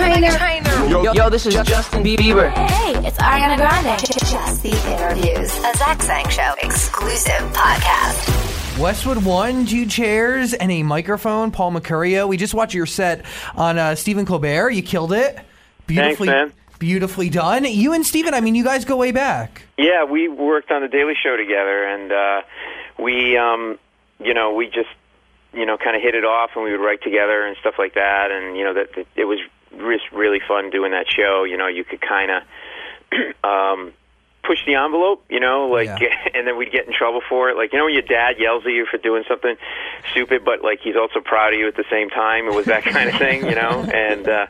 Trainer. Yo, yo, this is Justin Bieber. Hey, it's Ariana Grande. Just the interviews. A Zach Sang Show exclusive podcast. Westwood One, two chairs, and a microphone. Paul Mecurio. We just watched your set on uh, Stephen Colbert. You killed it. Beautifully, man. beautifully done. You and Stephen. I mean, you guys go way back. Yeah, we worked on the Daily Show together, and uh, we, um, you know, we just, you know, kind of hit it off, and we would write together and stuff like that, and you know, that, that it was just really fun doing that show. You know, you could kind of. um, push the envelope, you know, like, Yeah. and then we'd get in trouble for it. Like, you know, when your dad yells at you for doing something stupid, but like he's also proud of you at the same time. It was that kind of thing, you know. And uh,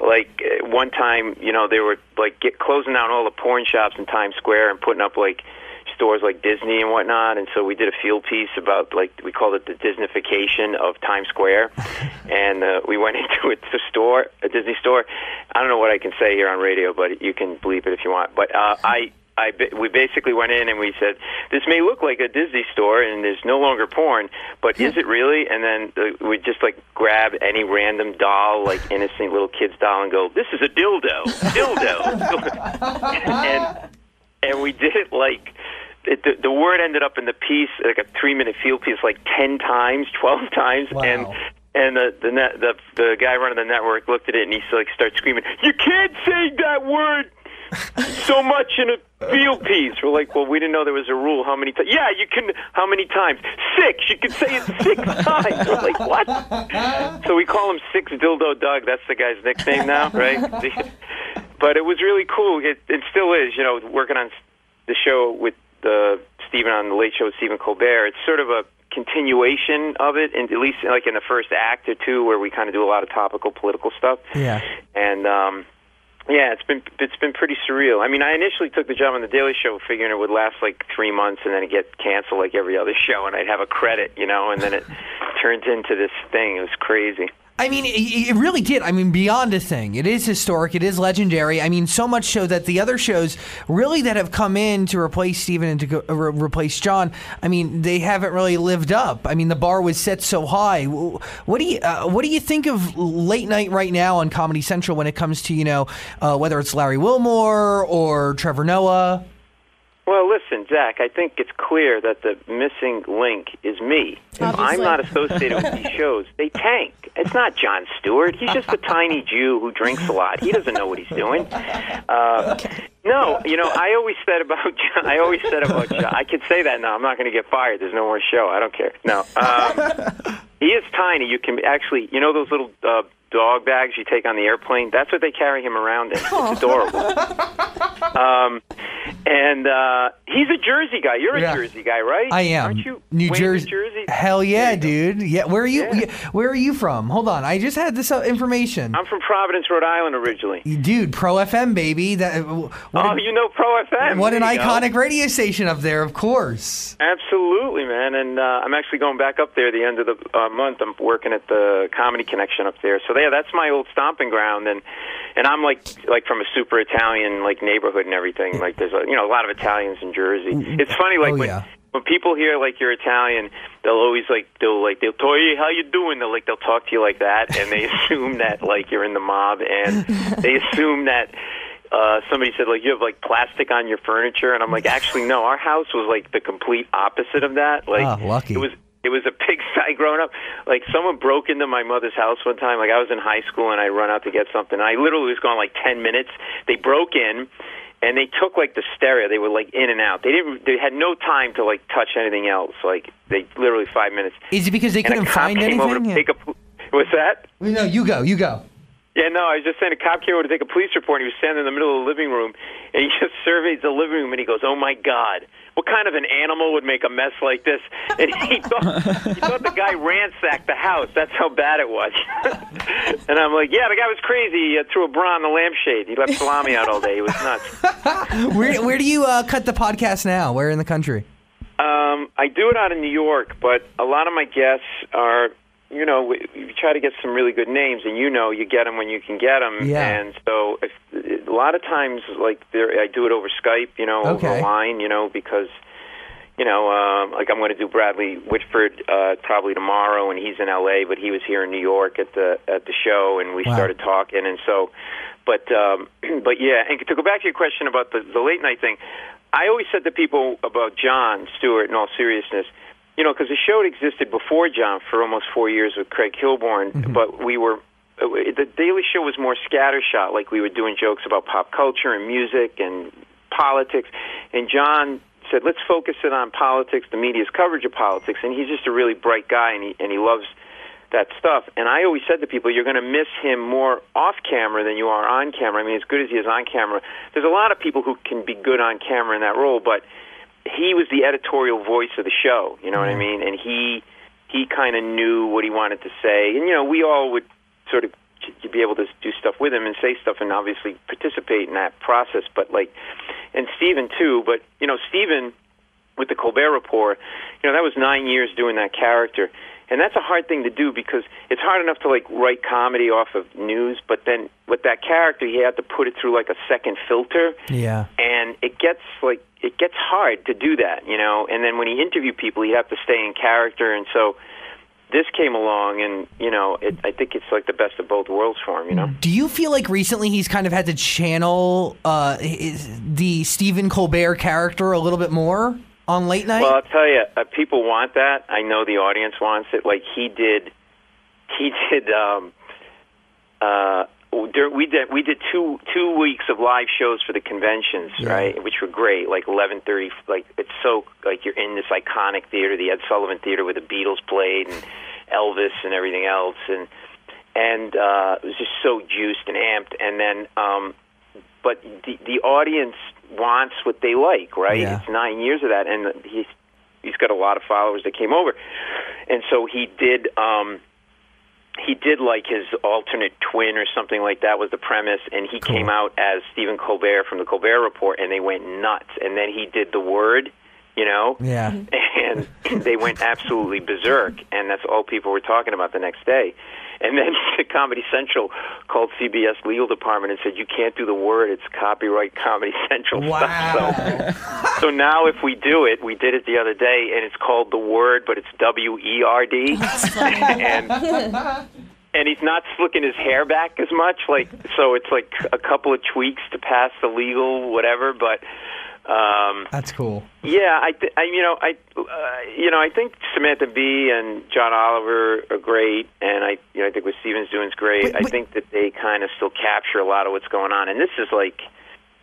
like uh, one time, you know, they were like get closing down all the porn shops in Times Square and putting up like stores like Disney and whatnot. And so we did a field piece about like we called it the Disneyfication of Times Square, and uh, we went into a, a store, a Disney store. I don't know what I can say here on radio, but you can bleep it if you want. But uh, I. I we basically went in and we said this may look like a Disney store and there's no longer porn, but is it really? And then uh, we just like grab any random doll, like innocent little kid's doll, and go, "This is a dildo, dildo," and and we did it like it, the, the word ended up in the piece like a three minute field piece like ten times, twelve times, Wow. and and the the, net, the the guy running the network looked at it and he like started screaming, "You can't say that word." so much in a field piece. We're like, well, we didn't know there was a rule. How many times? Yeah, you can. How many times? Six. You can say it six times. We're like, what? So we call him Six Dildo Doug. That's the guy's nickname now, right? but it was really cool. It, it still is. You know, working on the show with uh, Stephen on the Late Show with Stephen Colbert. It's sort of a continuation of it, and at least like in the first act or two, where we kind of do a lot of topical political stuff. Yeah. And um, yeah, it's been it's been pretty surreal. I mean, I initially took the job on the Daily Show, figuring it would last like three months, and then it get canceled like every other show, and I'd have a credit, you know, and then it turns into this thing. It was crazy. I mean, it, it really did. I mean, beyond a thing. It is historic. It is legendary. I mean, so much so that the other shows really that have come in to replace Stephen and to go, uh, re- replace John, I mean, they haven't really lived up. I mean, the bar was set so high. What do you uh, What do you think of late night right now on Comedy Central when it comes to you know uh, whether it's Larry Wilmore or Trevor Noah? Well, listen, Zach, I think it's clear that the missing link is me. If I'm not associated with these shows, they tank. It's not Jon Stewart. He's just a tiny Jew who drinks a lot. He doesn't know what he's doing. Uh, No, you know, I always said about John, I always said about John, I could say that now. I'm not going to get fired. There's no more show. I don't care. No. Um, he is tiny. You can actually, you know those little uh, dog bags you take on the airplane? That's what they carry him around in. It's adorable. Um, and uh, he's a Jersey guy. You're a Yeah. Jersey guy, right? I am. Aren't you? New Jersey. Jersey. Hell yeah, dude. Yeah. Where are you? Yeah. yeah, Where are you from? Hold on. I just had this uh, information. I'm from Providence, Rhode Island, originally. Dude, Pro FM, baby. That. What oh, a- you know Pro FM. What an There you go. iconic radio station up there, of course. Absolutely, man. And uh, I'm actually going back up there the end of the uh, month. I'm working at the Comedy Connection up there. So yeah, that's my old stomping ground. And and I'm like like from a super Italian like neighborhood and everything. Like there's a, you know a lot of Italians in Jersey. It's funny like Oh, when. yeah. When people hear like you're Italian, they'll always like they'll like they'll tell you how you doing. They'll like they'll talk to you like that, and they assume that like you're in the mob, and they assume that uh, somebody said like you have like plastic on your furniture, and I'm like actually no, our house was like the complete opposite of that. Like Ah, lucky. it was it was a pigsty growing up. Like someone broke into my mother's house one time. Like I was in high school and I run out to get something. I literally was gone like ten minutes. They broke in and they took like the stereo. They were like in and out. They didn't. They had no time to like touch anything else. Like they literally five minutes. Is it because they And couldn't a cop find came over anything? to Yeah. take a. What's that? No, you go. You go. Yeah, no, I was just saying a cop came over to take a police report. And he was standing in the middle of the living room, and he just surveys the living room, and he goes, "Oh my God, what kind of an animal would make a mess like this?" And he thought he thought the guy ransacked the house. That's how bad it was. and I'm like, "Yeah, the guy was crazy. He uh, threw a bra on the lampshade. He left salami out all day. He was nuts." Where Where do you uh, cut the podcast now? Where in the country? Um, I do it out in New York, but a lot of my guests are, you know, we, we try to get some really good names, and you know, you get them when you can get them. Yeah. And so, if, a lot of times, like there, I do it over Skype, you know, over Okay. the line, you know, because, you know, um, like I'm going to do Bradley Whitford uh, probably tomorrow, and he's in L.A., but he was here in New York at the at the show, and we Wow. started talking, and so, but um, but yeah, and to go back to your question about the the late night thing, I always said to people about Jon Stewart, in all seriousness, you know, because the show had existed before John for almost four years with Craig Kilborn, but we were. uh, The Daily Show was more scattershot, like we were doing jokes about pop culture and music and politics. And John said, "Let's focus it on politics, the media's coverage of politics." And he's just a really bright guy, and he and he loves that stuff. And I always said to people, "You're going to miss him more off camera than you are on camera." I mean, as good as he is on camera, there's a lot of people who can be good on camera in that role, but he was the editorial voice of the show. You know what I mean? And he he kind of knew what he wanted to say, and you know, we all would sort of to be able to do stuff with him and say stuff and obviously participate in that process. But like, and Stephen too. But you know, Stephen with the Colbert Report, you know, that was nine years doing that character. And that's a hard thing to do because it's hard enough to like write comedy off of news, but then with that character, he had to put it through like a second filter Yeah. and it gets like it gets hard to do that, you know. And then when he interviewed people, he'd have to stay in character, and so this came along, and you know, it, I think it's like the best of both worlds for him, you know. Do you feel like recently he's kind of had to channel uh, his, the Stephen Colbert character a little bit more on late night? Well, I'll tell you, uh, people want that. I know the audience wants it. Like he did, he did. um uh we did we did two two weeks of live shows for the conventions, right? Which were great. Like eleven thirty, like it's so like you're in this iconic theater, the Ed Sullivan Theater, where the Beatles played and Elvis and everything else, and and uh, it was just so juiced and amped. And then, um, but the the audience wants what they like, right? Yeah. It's nine years of that, and he's he's got a lot of followers that came over, and so he did. um he did like his alternate twin or something like that was the premise and he came out as Stephen Colbert from the Colbert Report and they went nuts and then he did the word you know Yeah. and they went absolutely berserk and that's all people were talking about the next day and then the Comedy Central called CBS legal department and said you can't do the word it's copyright Comedy Central Wow. stuff so so now if we do it we did it the other day and it's called the word but it's W E R D and and he's not slicking his hair back as much. Like so, it's like a couple of tweaks to pass the legal whatever. But um, That's cool. yeah, I, th- I you know I uh, you know I think Samantha Bee and John Oliver are great, and I you know I think what Stephens doing is great. Wait, I think that they kind of still capture a lot of what's going on, and this is like.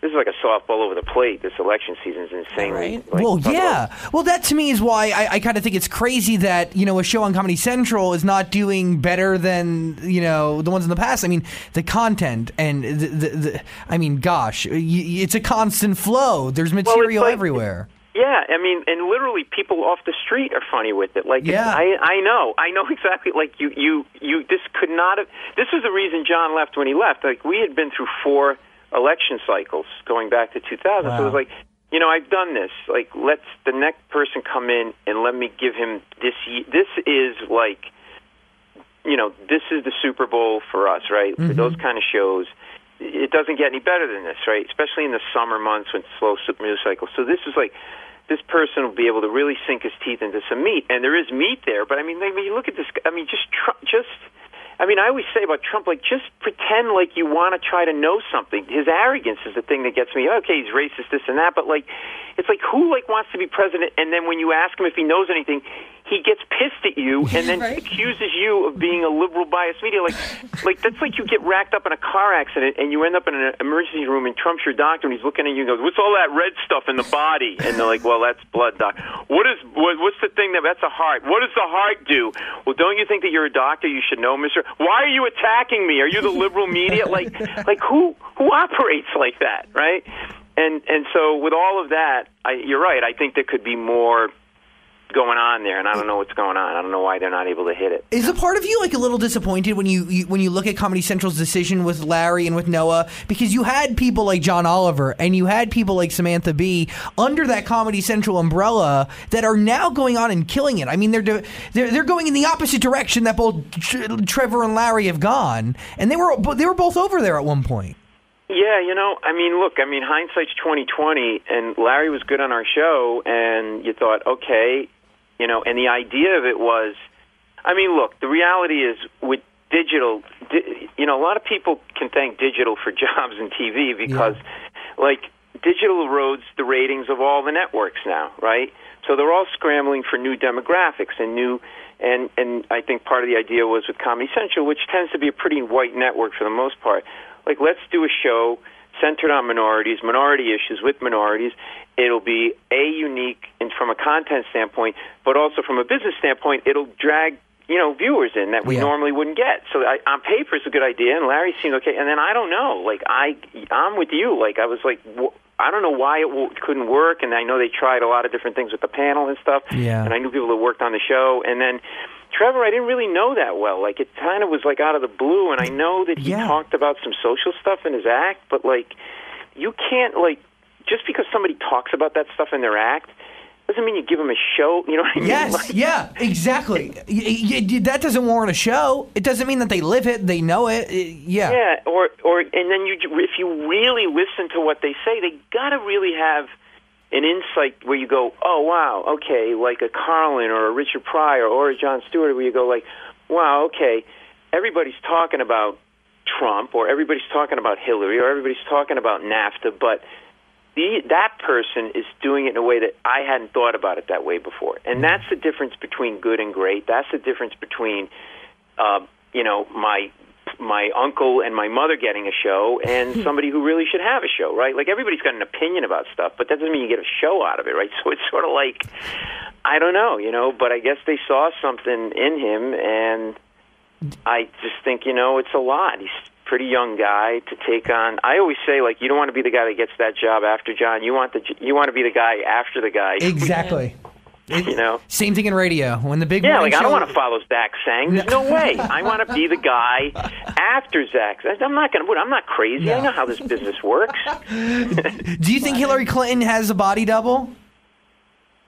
This is like a softball over the plate. This election season is insane. Right. Like, well, yeah. Well, that to me is why I, I kind of think it's crazy that you know a show on Comedy Central is not doing better than you know the ones in the past. I mean, the content and the, the, the I mean, gosh, it's a constant flow. There's material like- everywhere. Yeah, I mean, and literally people off the street are funny with it. Like, Yeah. I I know, I know exactly. Like you, you, you. This could not have. This was the reason John left when he left. Like we had been through four election cycles going back to 2000. So it was like, you know, I've done this. Like, let's the next person come in and let me give him this. This is like, you know, this is the Super Bowl for us, right? For mm-hmm. those kind of shows it doesn't get any better than this, right? Especially in the summer months when slow super news cycles. So this is like this person will be able to really sink his teeth into some meat, and there is meat there. But I mean, I mean, you look at this. I mean, just tr- just. I mean, I always say about Trump, like, just pretend like you want to try to know something. His arrogance is the thing that gets me. Okay, he's racist, this and that, but like, it's like who like wants to be president, and then when you ask him if he knows anything, he gets pissed at you and then Right. accuses you of being a liberal biased media. Like, like that's like you get racked up in a car accident and you end up in an emergency room and Trump's your doctor and he's looking at you and goes, "What's all that red stuff in the body?" And they're like, "Well, that's blood, doc. What is what, what's the thing that that's a heart? What does the heart do?" Well, don't you think that you're a doctor? You should know, Mister. Why are you attacking me? Are you the liberal media? Like, like who who operates like that, right? And and so with all of that, I, you're right. I think there could be more going on there, and I don't know what's going on. I don't know why they're not able to hit it. Is a part of you like a little disappointed when you, you when you look at Comedy Central's decision with Larry and with Noah because you had people like John Oliver and you had people like Samantha Bee under that Comedy Central umbrella that are now going on and killing it. I mean, they're they're they're going in the opposite direction that both Trevor and Larry have gone, and they were they were both over there at one point. Yeah, you know, I mean, look, I mean, hindsight's twenty twenty, and Larry was good on our show, and you thought, okay, you know, and the idea of it was, I mean, look, the reality is with digital, di- you know, a lot of people can thank digital for jobs in TV because, like, digital erodes the ratings of all the networks now, right? So they're all scrambling for new demographics and new, and and I think part of the idea was with Comedy Central, which tends to be a pretty white network for the most part. Like, let's do a show centered on minorities, minority issues with minorities. It'll be a unique and from a content standpoint, but also from a business standpoint, it'll drag you know viewers in that we Yeah. normally wouldn't get. So I, on paper, it's a good idea, and Larry seemed okay. And then I don't know, like I I'm with you. Like I was like. wh- I don't know why it w- couldn't work, and I know they tried a lot of different things with the panel and stuff. Yeah. And I knew people that worked on the show, and then Trevor, I didn't really know that well. Like it kind of was like out of the blue, and I know that he Yeah. talked about some social stuff in his act, but like you can't like just because somebody talks about that stuff in their act doesn't mean you give them a show. You know what I mean? Yes, Like, yeah, exactly. Y- y- that doesn't warrant a show. It doesn't mean that they live it, they know it. Yeah. Yeah, or or and then you if you really listen to what they say, they got to really have an insight where you go, oh wow, okay, like a Carlin or a Richard Pryor or a Jon Stewart, where you go like, wow, okay, everybody's talking about Trump or everybody's talking about Hillary or everybody's talking about NAFTA, but the, that person is doing it in a way that I hadn't thought about it that way before, and that's the difference between good and great. That's the difference between, uh, you know, my my uncle and my mother getting a show and hmm. somebody who really should have a show, right? Like everybody's got an opinion about stuff, but that doesn't mean you get a show out of it, right? So it's sort of like I don't know, you know, but I guess they saw something in him and I just think, you know, it's a lot. He's a pretty young guy to take on. I always say like you don't want to be the guy that gets that job after John. You want the you want to be the guy after the guy. Exactly. You know. Same thing in radio. When the big Yeah, like I don't want to follow Zach Sang. There's no way. I want to be the guy after Zach. I'm not going to. I'm not crazy. I know how this business works. Do you think Hillary Clinton has a body double?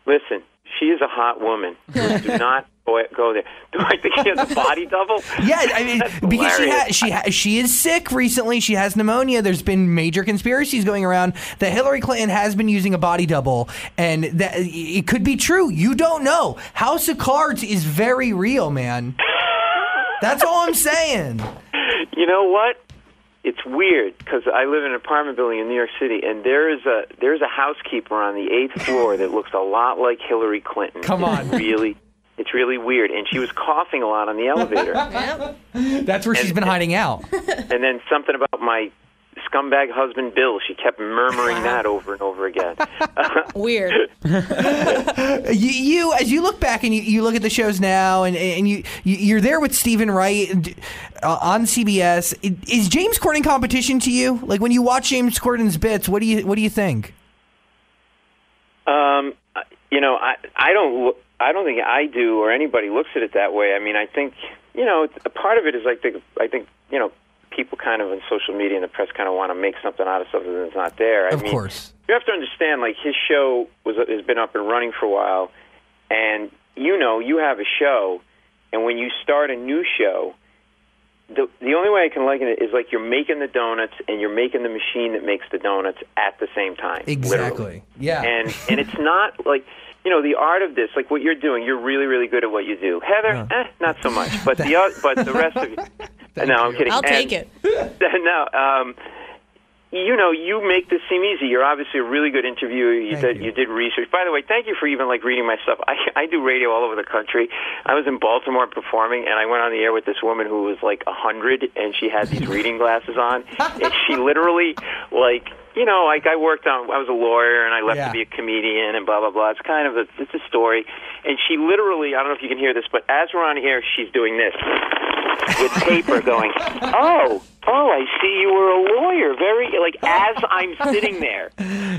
Listen, she is a hot woman. Do not go go there. Do I think she has a body double? Yeah, I mean, That's because she ha- she ha- she is sick recently. She has pneumonia. There's been major conspiracies going around that Hillary Clinton has been using a body double, and that it could be true. You don't know. House of Cards is very real, man. That's all I'm saying. You know what? It's weird because I live in an apartment building in New York City, and there is a there's a housekeeper on the eighth floor that looks a lot like Hillary Clinton. Come It's on. really, it's really weird, and she was coughing a lot on the elevator. That's where she's been hiding out. and then something about my scumbag husband Bill. She kept murmuring that over and over again. Weird. You, you as you look back and you, you look at the shows now, and and you you- you're there with Stephen Wright uh, on CBS. Is James Corden competition to you? Like when you watch James Corden's bits, what do you what do you think? Um, you know, I I don't look, I don't think I do or anybody looks at it that way. I mean, I think you know, a part of it is like the, I think you know, people kind of in social media and the press kind of want to make something out of something that's not there. I Of mean, course. you have to understand, like his show was has been up and running for a while, and you know, you have a show, and when you start a new show. The, the only way I can liken it is like you're making the donuts and you're making the machine that makes the donuts at the same time. literally Exactly. Yeah. and and it's not like you know the art of this like what you're doing you're really really good at what you do heather eh, not so much but the oth- but the rest of you no i'm kidding I'll And- take it. no um you know, you make this seem easy. You're obviously a really good interviewer. You Thank did you. you did research. By the way, thank you for even like reading my stuff. I I do radio all over the country. I was in Baltimore performing, and I went on the air with this woman who was like a hundred, and she had these reading glasses on, and she literally like you know like I worked on. I was a lawyer, and I left Yeah. to be a comedian, and blah blah blah. It's kind of a it's a story, and she literally I don't know if you can hear this, but as we're on air, she's doing this with paper going, oh, oh, I see you were a lawyer. Very, like, as I'm sitting there.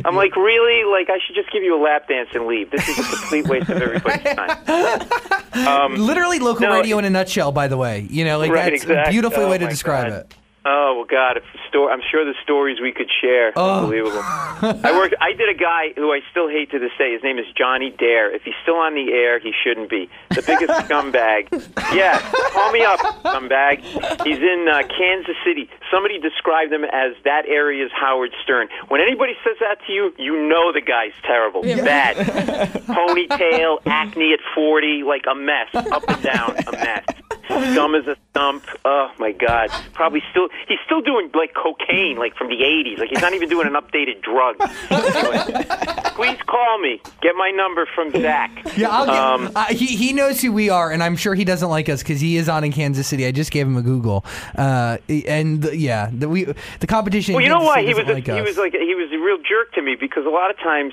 I'm like, really? Like, I should just give you a lap dance and leave. This is a complete waste of everybody's time. Um, literally local no, radio in a nutshell, by the way. You know, like Right, that's a exactly. beautiful Oh, way to describe God. it. Oh well, God! If the I'm sure the stories we could share. Oh. Unbelievable. I worked. I did a guy who I still hate to this day. His name is Johnny Dare. If he's still on the air, he shouldn't be. The biggest scumbag. Yeah, call me up, scumbag. He's in uh, Kansas City. Somebody described him as that area's Howard Stern. When anybody says that to you, you know the guy's terrible. Bad. Ponytail, acne at 40, like a mess, up and down, a mess. Dumb as a stump. Oh my God! Probably still. He's still doing like cocaine, like from the '80s. Like he's not even doing an updated drug. Anyway, please call me. Get my number from Zach. Yeah, I'll get, Um, uh, he he knows who we are, and I'm sure he doesn't like us because he is on in Kansas City. I just gave him a Google, uh, and the, yeah, the we the competition. Well, you know why City he was doesn't a, like he was like he was a real jerk to me because a lot of times,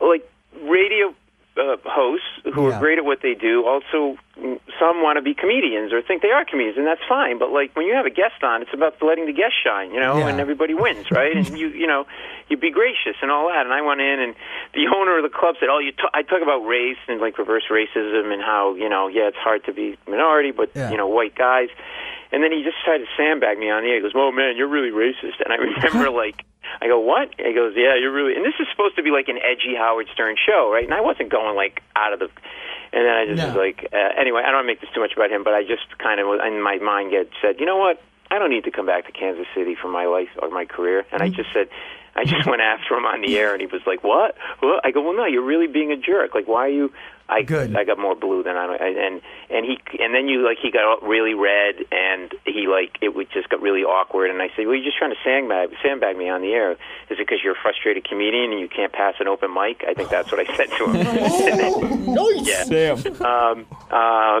like radio uh, hosts who Yeah. are great at what they do, also mm, some want to be comedians or think they are comedians, and that's fine. But like when you have a guest on, it's about letting the guest shine, you know, Yeah. and everybody wins, right? and you you know you be gracious and all that. And I went in, and the owner of the club said, "Oh, you t- I talk about race and like reverse racism and how you know yeah, it's hard to be minority, but Yeah. you know white guys." And then he just tried to sandbag me on the air. He goes, "Oh man, you're really racist." And I remember like, I go, "What?" He goes, "Yeah, you're really." And this is supposed to be like an edgy Howard Stern show, right? And I wasn't going like out of the. And then I just No. was like, uh, anyway, I don't want to make this too much about him, but I just kind of in my mind get said, you know what? I don't need to come back to Kansas City for my life or my career. And I just said, I just went after him on the air, and he was like, "What? What?" I go, "Well, no, you're really being a jerk. Like, why are you?" I Good. I got more blue than I and and he and then you like he got really red and he like it would just got really awkward and I said, well, you're just trying to sandbag sandbag me on the air. Is it because you're a frustrated comedian and you can't pass an open mic? I think that's what I said to him. and then, yeah. Um, uh,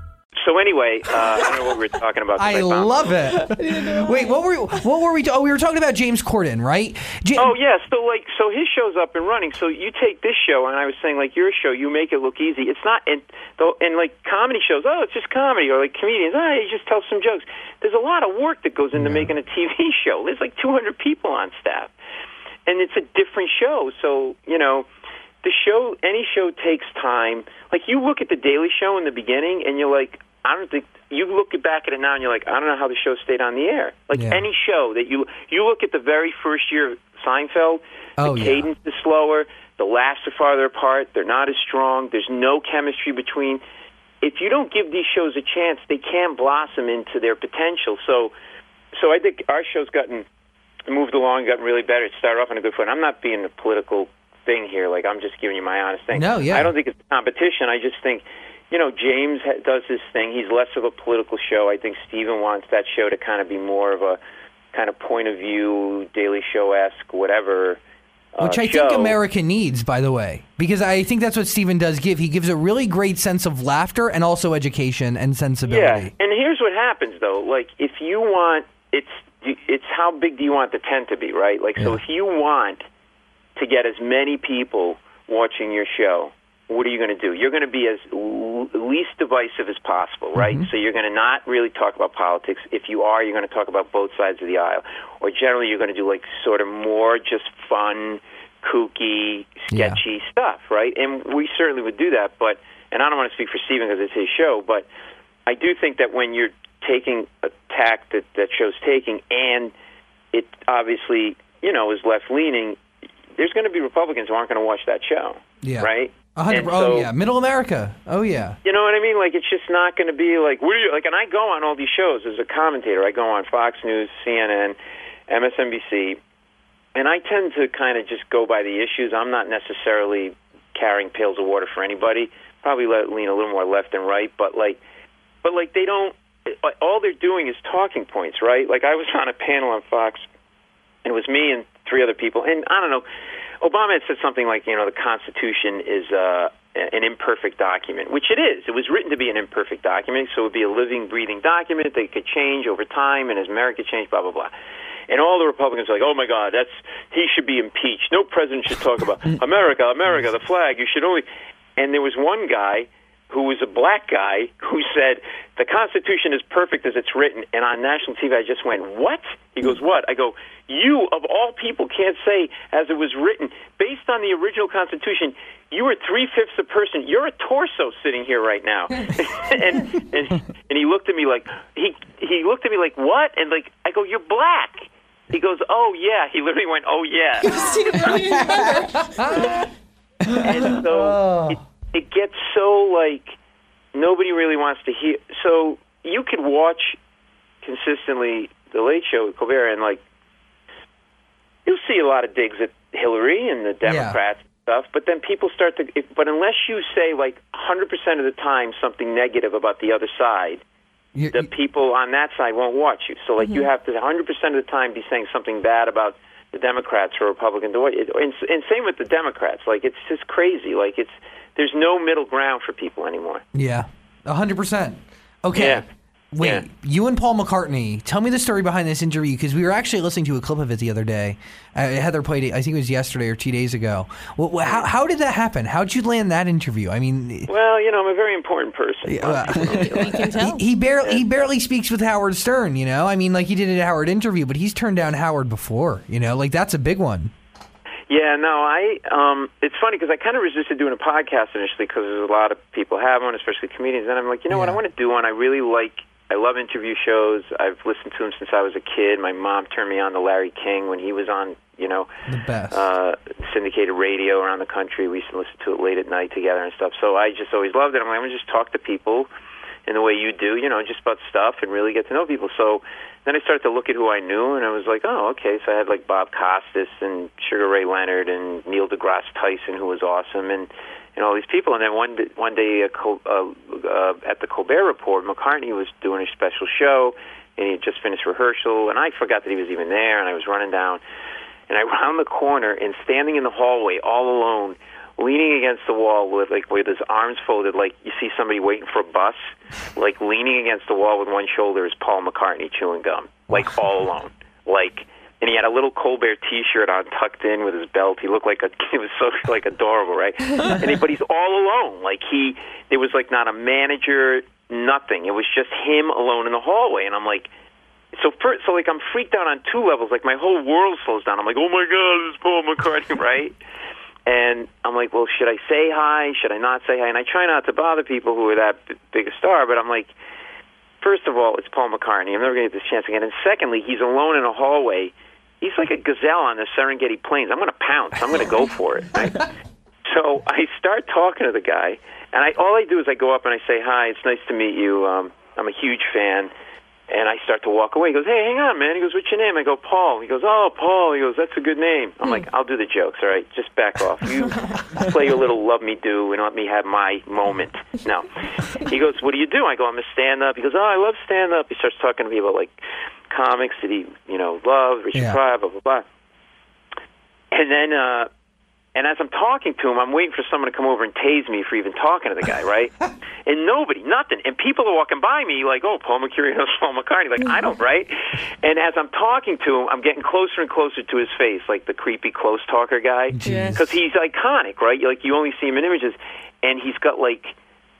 So anyway, uh, I don't know what we were talking about. I found- love it. Wait, what were what were we? Oh, we were talking about James Corden, right? Ja- Oh yeah, so like so his show's up and running. So you take this show, and I was saying like your show, you make it look easy. It's not, and though, and like comedy shows, oh, it's just comedy, or like comedians, ah, you just tell some jokes. There's a lot of work that goes into making a TV show. There's like 200 people on staff, and it's a different show. So you know, the show, any show takes time. Like you look at the Daily Show in the beginning, and you're like, I don't think you look back at it now, and you're like, I don't know how the show stayed on the air. Like Yeah. any show that you you look at the very first year of Seinfeld, Oh, the yeah. cadence is slower, the laughs are farther apart, they're not as strong, there's no chemistry between. If you don't give these shows a chance, they can't blossom into their potential. So, so I think our show's gotten moved along, gotten really better. It started off on a good foot. I'm not being a political thing here. Like I'm just giving you my honest thing. No, yeah. I don't think it's a competition. I just think, you know, James ha- does his thing. He's less of a political show. I think Stephen wants that show to kind of be more of a kind of point of view, Daily Show esque, whatever. Uh, Which I show. think America needs, by the way, because I think that's what Stephen does give. He gives a really great sense of laughter and also education and sensibility. Yeah, and here's what happens though. Like if you want, it's it's how big do you want the tent to be, right? Like so, if you want to get as many people watching your show, what are you going to do? You're going to be as least divisive as possible, right? Mm-hmm. So you're going to not really talk about politics. If you are, you're going to talk about both sides of the aisle, or generally you're going to do like sort of more just fun, kooky, Yeah. sketchy stuff, right? And we certainly would do that, but and I don't want to speak for Stephen because it's his show, but I do think that when you're taking a tack that that show's taking, and it obviously you know is left leaning, there's going to be Republicans who aren't going to watch that show, Yeah. right? A hundred- And oh yeah, Middle America. Oh yeah. you know what I mean? Like it's just not going to be like what are you like? And I go on all these shows as a commentator. I go on Fox News, CNN, MSNBC, and I tend to kind of just go by the issues. I'm not necessarily carrying pails of water for anybody. Probably let, lean a little more left and right, but like, but like they don't. All they're doing is talking points, right? Like I was on a panel on Fox, and it was me and three other people, and I don't know. Obama had said something like, you know, the Constitution is uh, an imperfect document, which it is. It was written to be an imperfect document, so it would be a living, breathing document that could change over time, and as America changed, blah blah blah. And all the Republicans are like, "Oh my God, that's he should be impeached. No president should talk about America, America, the flag. You should only." And there was one guy who was a black guy who said the Constitution is perfect as it's written. And on national TV, I just went, "What?" He goes, "What?" I go, "You of all people can't say as it was written based on the original Constitution." You are three fifths a person. You're a torso sitting here right now, and and and he looked at me like he he looked at me like what? And like I go, you're black. He goes, oh yeah. He literally went, oh yeah. and so it, it gets so like nobody really wants to hear. So you could watch consistently the Late Show with Colbert, and like you'll see a lot of digs at Hillary and the Democrats and stuff. But then people start to. If, but unless you say like 100 percent of the time something negative about the other side. You- The people on that side won't watch you. So, like, you mm-hmm. have to 100% of the time be saying something bad about the Democrats or Republicans. And, and same with the Democrats. Like, it's just crazy. Like, it's there's no middle ground for people anymore. Yeah, hundred percent. Okay. Yeah. Wait, Yeah. you and Paul McCartney. Tell me the story behind this interview because we were actually listening to a clip of it the other day. Uh, Heather played it. I think it was yesterday or two days ago. Well, well, how, how did that happen? How did you land that interview? I mean, Well, you know, I'm a very important person. uh, We can tell. he, he barely he barely speaks with Howard Stern. You know, I mean, like he did at a Howard interview, but he's turned down Howard before. You know, like that's a big one. Yeah, no, I. Um, it's funny because I kind of resisted doing a podcast initially because there's a lot of people have one, especially comedians. And I'm like, you know what? I want to do one. I really like. I love interview shows. I've listened to them since I was a kid. My mom turned me on to Larry King when he was on, you know, The best. uh, syndicated radio around the country. We used to listen to it late at night together and stuff. So I just always loved it. I'm like, I'm gonna just talk to people in the way you do, you know, just about stuff and really get to know people. So then I started to look at who I knew, and I was like, oh, okay. So I had like Bob Costas and Sugar Ray Leonard and Neil deGrasse Tyson, who was awesome, and and all these people. And then one one day uh, uh, uh, at the Colbert Report, McCartney was doing a special show, and he had just finished rehearsal, and I forgot that he was even there, and I was running down, and I round the corner and standing in the hallway all alone. Leaning against the wall with like with his arms folded, like you see somebody waiting for a bus, like leaning against the wall with one shoulder is Paul McCartney chewing gum, like all alone, like and he had a little Colbert T-shirt on, tucked in with his belt. He looked like a, he was so like adorable, right? and he, but he's all alone. Like he, there was like not a manager, nothing. It was just him alone in the hallway, and I'm like, so first, so like I'm freaked out on two levels. Like my whole world slows down. I'm like, oh my god, this is Paul McCartney, right? And I'm like, well, should I say hi? Should I not say hi? And I try not to bother people who are that b- big a star, but I'm like, first of all, it's Paul McCartney. I'm never going to get this chance again. And secondly, he's alone in a hallway. He's like a gazelle on the Serengeti Plains. I'm going to pounce. I'm going to go for it. Right? so I start talking to the guy, and I all I do is I go up and I say, "Hi, it's nice to meet you. Um, I'm a huge fan." And I start to walk away. He goes, "Hey, hang on, man." He goes, "What's your name?" I go, "Paul." He goes, "Oh, Paul." He goes, "That's a good name." I'm like, "I'll do the jokes, all right? Just back off. You play your little love me do and let me have my moment." No. He goes, "What do you do?" I go, "I'm a stand-up." He goes, "Oh, I love stand-up." He starts talking to me about like comics that he, you know, loves, Richard Yeah. Pryor, blah blah blah. And then, uh, and as I'm talking to him, I'm waiting for someone to come over and tase me for even talking to the guy, right? and nobody, nothing. And people are walking by me like, oh, Paul Mecurio knows Paul McCartney. Like, I don't, right? And as I'm talking to him, I'm getting closer and closer to his face, like the creepy close talker guy. Because he's iconic, right? Like, you only see him in images. And he's got, like,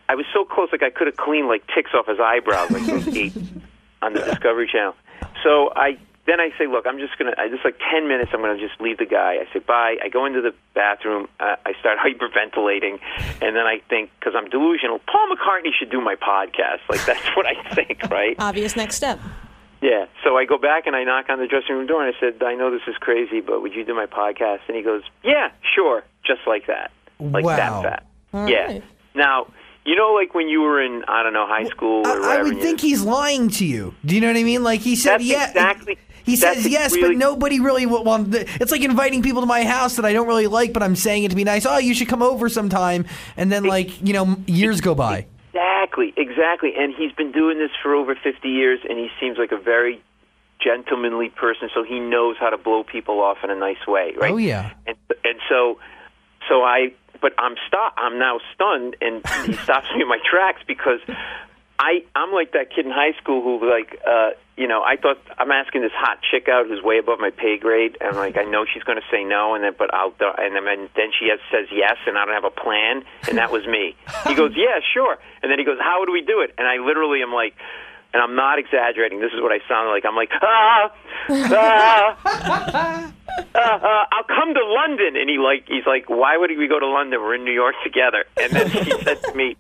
I was so close, like, I could have cleaned, like, ticks off his eyebrows, like those eight on the Discovery Channel. So I then I say, look, I'm just gonna. I just like ten minutes. I'm gonna just leave the guy. I say bye. I go into the bathroom. Uh, I start hyperventilating, and then I think because I'm delusional, Paul McCartney should do my podcast. Like that's what I think, right? Obvious next step. Yeah. So I go back and I knock on the dressing room door and I said, I know this is crazy, but would you do my podcast? And he goes, Yeah, sure, just like that, like Wow. that fat. yeah. right. Now. You know, like when you were in, I don't know, high school or I, I would think he's lying to you. Do you know what I mean? Like he said, That's yeah. exactly- He says yes, really- but nobody really will want. It's like inviting people to my house that I don't really like, but I'm saying it to be nice. Oh, you should come over sometime, and then like you know, years go by. Exactly, exactly. And he's been doing this for over 50 years, and he seems like a very gentlemanly person, so he knows how to blow people off in a nice way, right? Oh yeah. And and so so I but I'm stop. I'm now stunned, and he stops me in my tracks because I I'm like that kid in high school who like uh you know I thought I'm asking this hot chick out who's way above my pay grade, and like I know she's going to say no, and then but I'll and then then she has, says yes, and I don't have a plan, and that was me. He goes, yeah, sure, and then he goes, how would we do it? And I literally am like. And I'm not exaggerating. This is what I sound like. I'm like, ah, ah, uh, uh, I'll come to London. And he like, he's like, why would we go to London? We're in New York together. And then he said to me,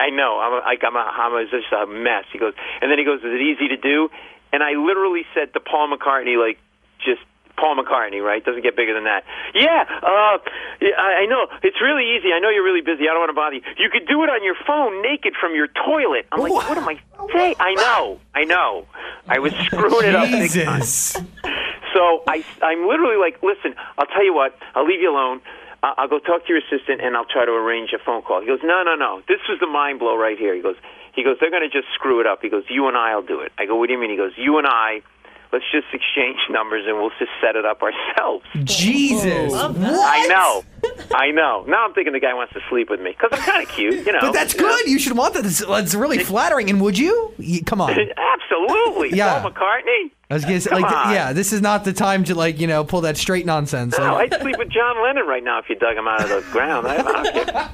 I know, I'm a, like, I'm a, I'm a, just a mess. He goes, and then he goes, is it easy to do? And I literally said to Paul McCartney, like, just Paul McCartney, right? Doesn't get bigger than that. Yeah, uh, yeah, I I know. It's really easy. I know you're really busy. I don't want to bother you. You could do it on your phone naked from your toilet. I'm like, what am I saying? I know. I know. I was screwing it up. Jesus. So I, I'm literally like, listen, I'll tell you what, I'll leave you alone. I- I'll go talk to your assistant and I'll try to arrange a phone call. He goes, no, no, no. This was the mind blow right here. He goes, he goes, they're going to just screw it up. He goes, you and I'll do it. I go, what do you mean? He goes, you and I, let's just exchange numbers and we'll just set it up ourselves. Jesus. What? I know. I know. Now I'm thinking the guy wants to sleep with me because I'm kind of cute, you know. But that's you know? good. You should want that. It's, it's really flattering. And would you? Come on. Absolutely. Yeah. Paul McCartney. I was gonna say, Come like, on. yeah, this is not the time to like, you know, pull that straight nonsense. No, Like, I'd sleep with John Lennon right now if you dug him out of the ground. I,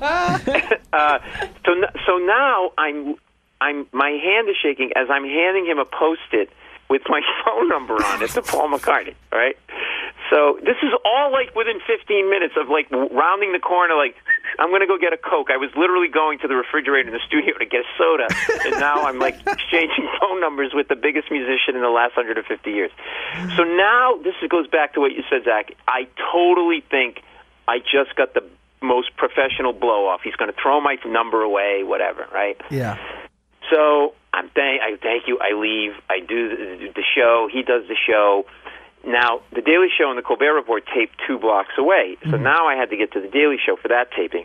I uh, so, so now I'm, I'm, my hand is shaking as I'm handing him a post-it with my phone number on it to Paul McCartney. Right. So this is all like within 15 minutes of like rounding the corner. Like I'm going to go get a coke. I was literally going to the refrigerator in the studio to get a soda, and now I'm like exchanging phone numbers with the biggest musician in the last 150 years. So now this goes back to what you said, Zach. I totally think I just got the most professional blow off. He's going to throw my number away, whatever, right? yeah. So I'm thank I thank you. I leave. I do the, the show. He does the show. Now the Daily Show and the Colbert Report taped two blocks away. So now I had to get to the Daily Show for that taping.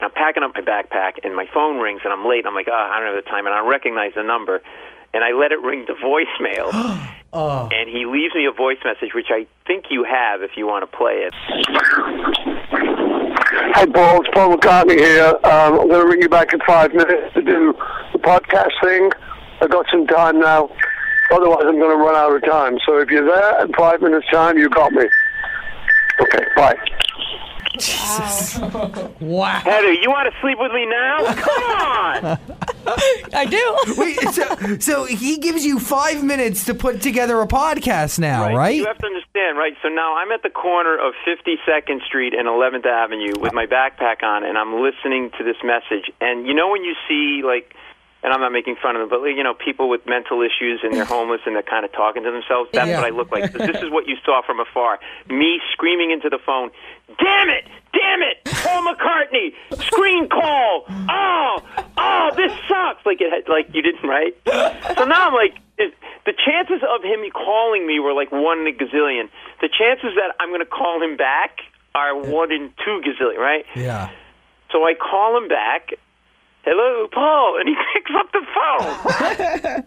I'm packing up my backpack and my phone rings and I'm late. I'm like, oh, I don't have the time, and I recognize the number, and I let it ring to voicemail. And he leaves me a voice message, which I think you have if you want to play it. Hey, Paul, it's Paul McCartney here. Um, I'm going to ring you back in five minutes to do the podcast thing. I've got some time now. Otherwise, I'm going to run out of time. So if you're there in five minutes' time, you got me. Okay, bye. Wow. Heather, you want to sleep with me now? Come on. I do. Wait, so, so he gives you five minutes to put together a podcast now, right? You have to understand, right? So now I'm at the corner of 52nd Street and 11th Avenue with my backpack on, and I'm listening to this message. And you know when you see like, and I'm not making fun of them, but you know people with mental issues and they're homeless and they're kind of talking to themselves. That's Yeah. what I look like. this is what you saw from afar. Me screaming into the phone, "Damn it! Damn it! Paul McCartney! Screen call! Oh, oh, this sucks!" Like it, had, like you didn't, right? So now I'm like, is, the chances of him calling me were like one in a gazillion. The chances that I'm going to call him back are one in two gazillion, right? Yeah. So I call him back. Hello, Paul, and he picks up the phone.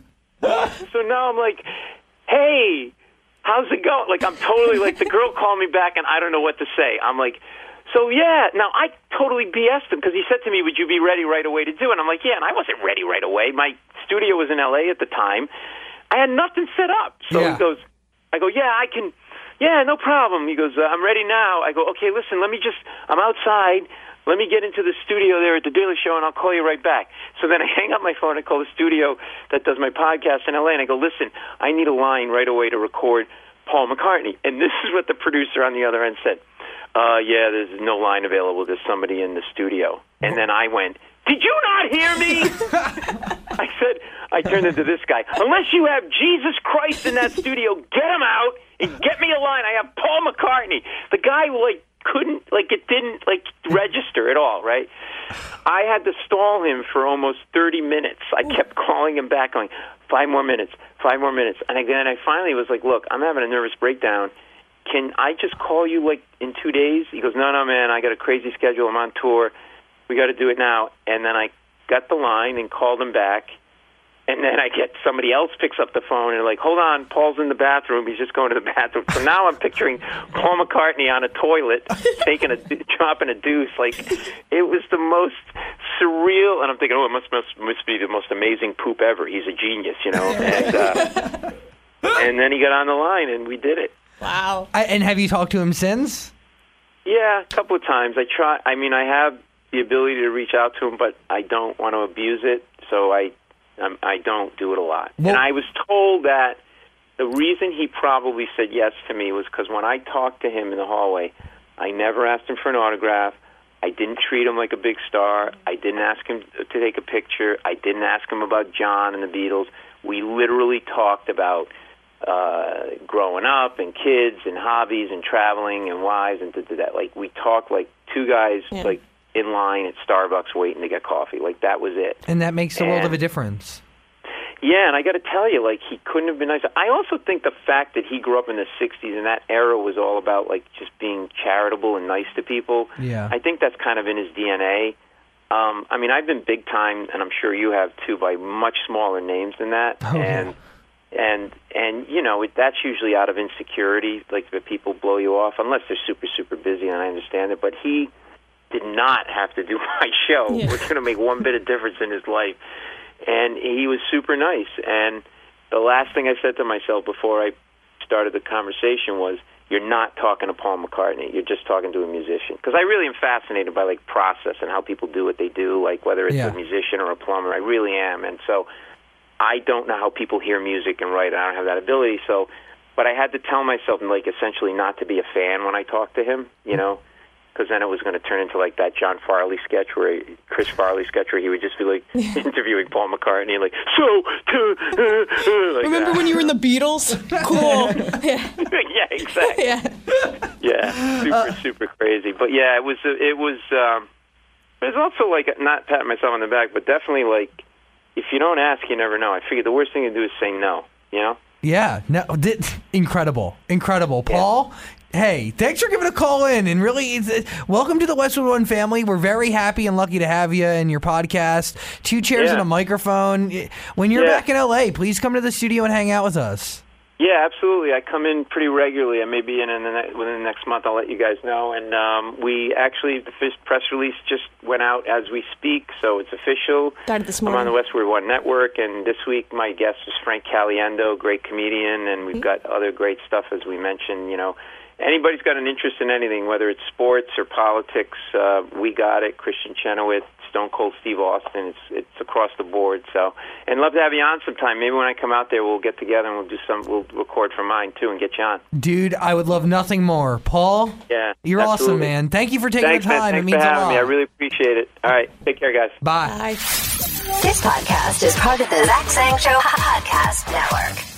so now I'm like, hey, how's it going? Like I'm totally like the girl called me back, and I don't know what to say. I'm like. So yeah, now I totally BS'd him because he said to me, "Would you be ready right away to do it?" And I'm like, "Yeah," and I wasn't ready right away. My studio was in L.A. at the time. I had nothing set up. So Yeah. he goes, I go, yeah, I can, yeah, no problem. He goes, uh, I'm ready now. I go, okay, listen, let me just, I'm outside. Let me get into the studio there at the Daily Show, and I'll call you right back. So then I hang up my phone and call the studio that does my podcast in LA, and I go, listen, I need a line right away to record Paul McCartney. And this is what the producer on the other end said. Uh, yeah, there's no line available. There's somebody in the studio. And then I went, did you not hear me? I said, I turned into this guy. Unless you have Jesus Christ in that studio, get him out and get me a line. I have Paul McCartney. The guy like couldn't like it didn't like register at all, right? I had to stall him for almost 30 minutes. I kept calling him back, going, five more minutes, five more minutes. And then I finally was like, look, I'm having a nervous breakdown. Can I just call you like in two days? He goes, no, no, man, I got a crazy schedule. I'm on tour. We got to do it now. And then I got the line and called him back. And then I get somebody else picks up the phone and like, hold on, Paul's in the bathroom. He's just going to the bathroom. So now I'm picturing Paul McCartney on a toilet taking a dropping a deuce. Like it was the most surreal, and I'm thinking, oh, it must must must be the most amazing poop ever. He's a genius, you know. And uh, and then he got on the line, and we did it. Wow. I, and have you talked to him since? Yeah, a couple of times. I try. I mean, I have the ability to reach out to him, but I don't want to abuse it, so I um, I don't do it a lot. Well- and I was told that the reason he probably said yes to me was because when I talked to him in the hallway, I never asked him for an autograph. I didn't treat him like a big star. I didn't ask him to take a picture. I didn't ask him about John and the Beatles. We literally talked about uh, growing up and kids and hobbies and traveling and wives and that. Like we talked like two guys Yeah. like in line at Starbucks waiting to get coffee. Like that was it. And that makes the world of a difference. Yeah, and I got to tell you, like he couldn't have been nicer. I also think the fact that he grew up in the '60s and that era was all about like just being charitable and nice to people. Yeah. I think that's kind of in his DNA. Um, I mean, I've been big time, and I'm sure you have too, by much smaller names than that. Oh, yeah. and and and you know it, that's usually out of insecurity, like that people blow you off, unless they're super super busy, and I understand it. But he did not have to do my show. Yeah. It's going to make one bit of difference in his life, and he was super nice. And the last thing I said to myself before I started the conversation was, "You're not talking to Paul McCartney. You're just talking to a musician." Because I really am fascinated by like process and how people do what they do, like whether it's Yeah. a musician or a plumber. I really am, and so I don't know how people hear music and write. I don't have that ability, so. But I had to tell myself, like, essentially not to be a fan when I talked to him, you mm-hmm. know, because then it was going to turn into like that John Farley sketch where he, Chris Farley sketch where he would just be like interviewing Paul McCartney, like, so, to, uh, uh, like Remember that. when you were in the Beatles? Cool. yeah. yeah, exactly. Yeah. Yeah, super, super crazy. But yeah, it was. It was. Um, it was also like not patting myself on the back, but definitely like if you don't ask, you never know. I figured the worst thing to do is say no. You know. Yeah, no, di- incredible, incredible, Paul. Hey, thanks for giving a call in, and really, it's, it, welcome to the Westwood One family. We're very happy and lucky to have you and your podcast. Two chairs Yeah. and a microphone. When you're Yeah. back in LA, please come to the studio and hang out with us. Yeah, absolutely. I come in pretty regularly. I may be in, in the ne- within the next month. I'll let you guys know. And um, we actually the first press release just went out as we speak, so it's official. Got it this I'm on the morning. Westwood One Network, and this week my guest is Frank Caliendo, great comedian, and we've got other great stuff as we mentioned. You know, anybody's got an interest in anything, whether it's sports or politics, uh, we got it. Kristin Chenoweth, Stone Cold Steve Austin, it's it's across the board. So, and love to have you on sometime. Maybe when I come out there, we'll get together and we'll do some. We'll record for mine too and get you on. Dude, I would love nothing more. Paul, Yeah, you're awesome, man. Thank you for taking Thanks, the man. time. Thanks it means for a having lot. me. I really appreciate it. All right, take care, guys. Bye. Bye. This podcast is part of the Zach Sang Show Podcast Network.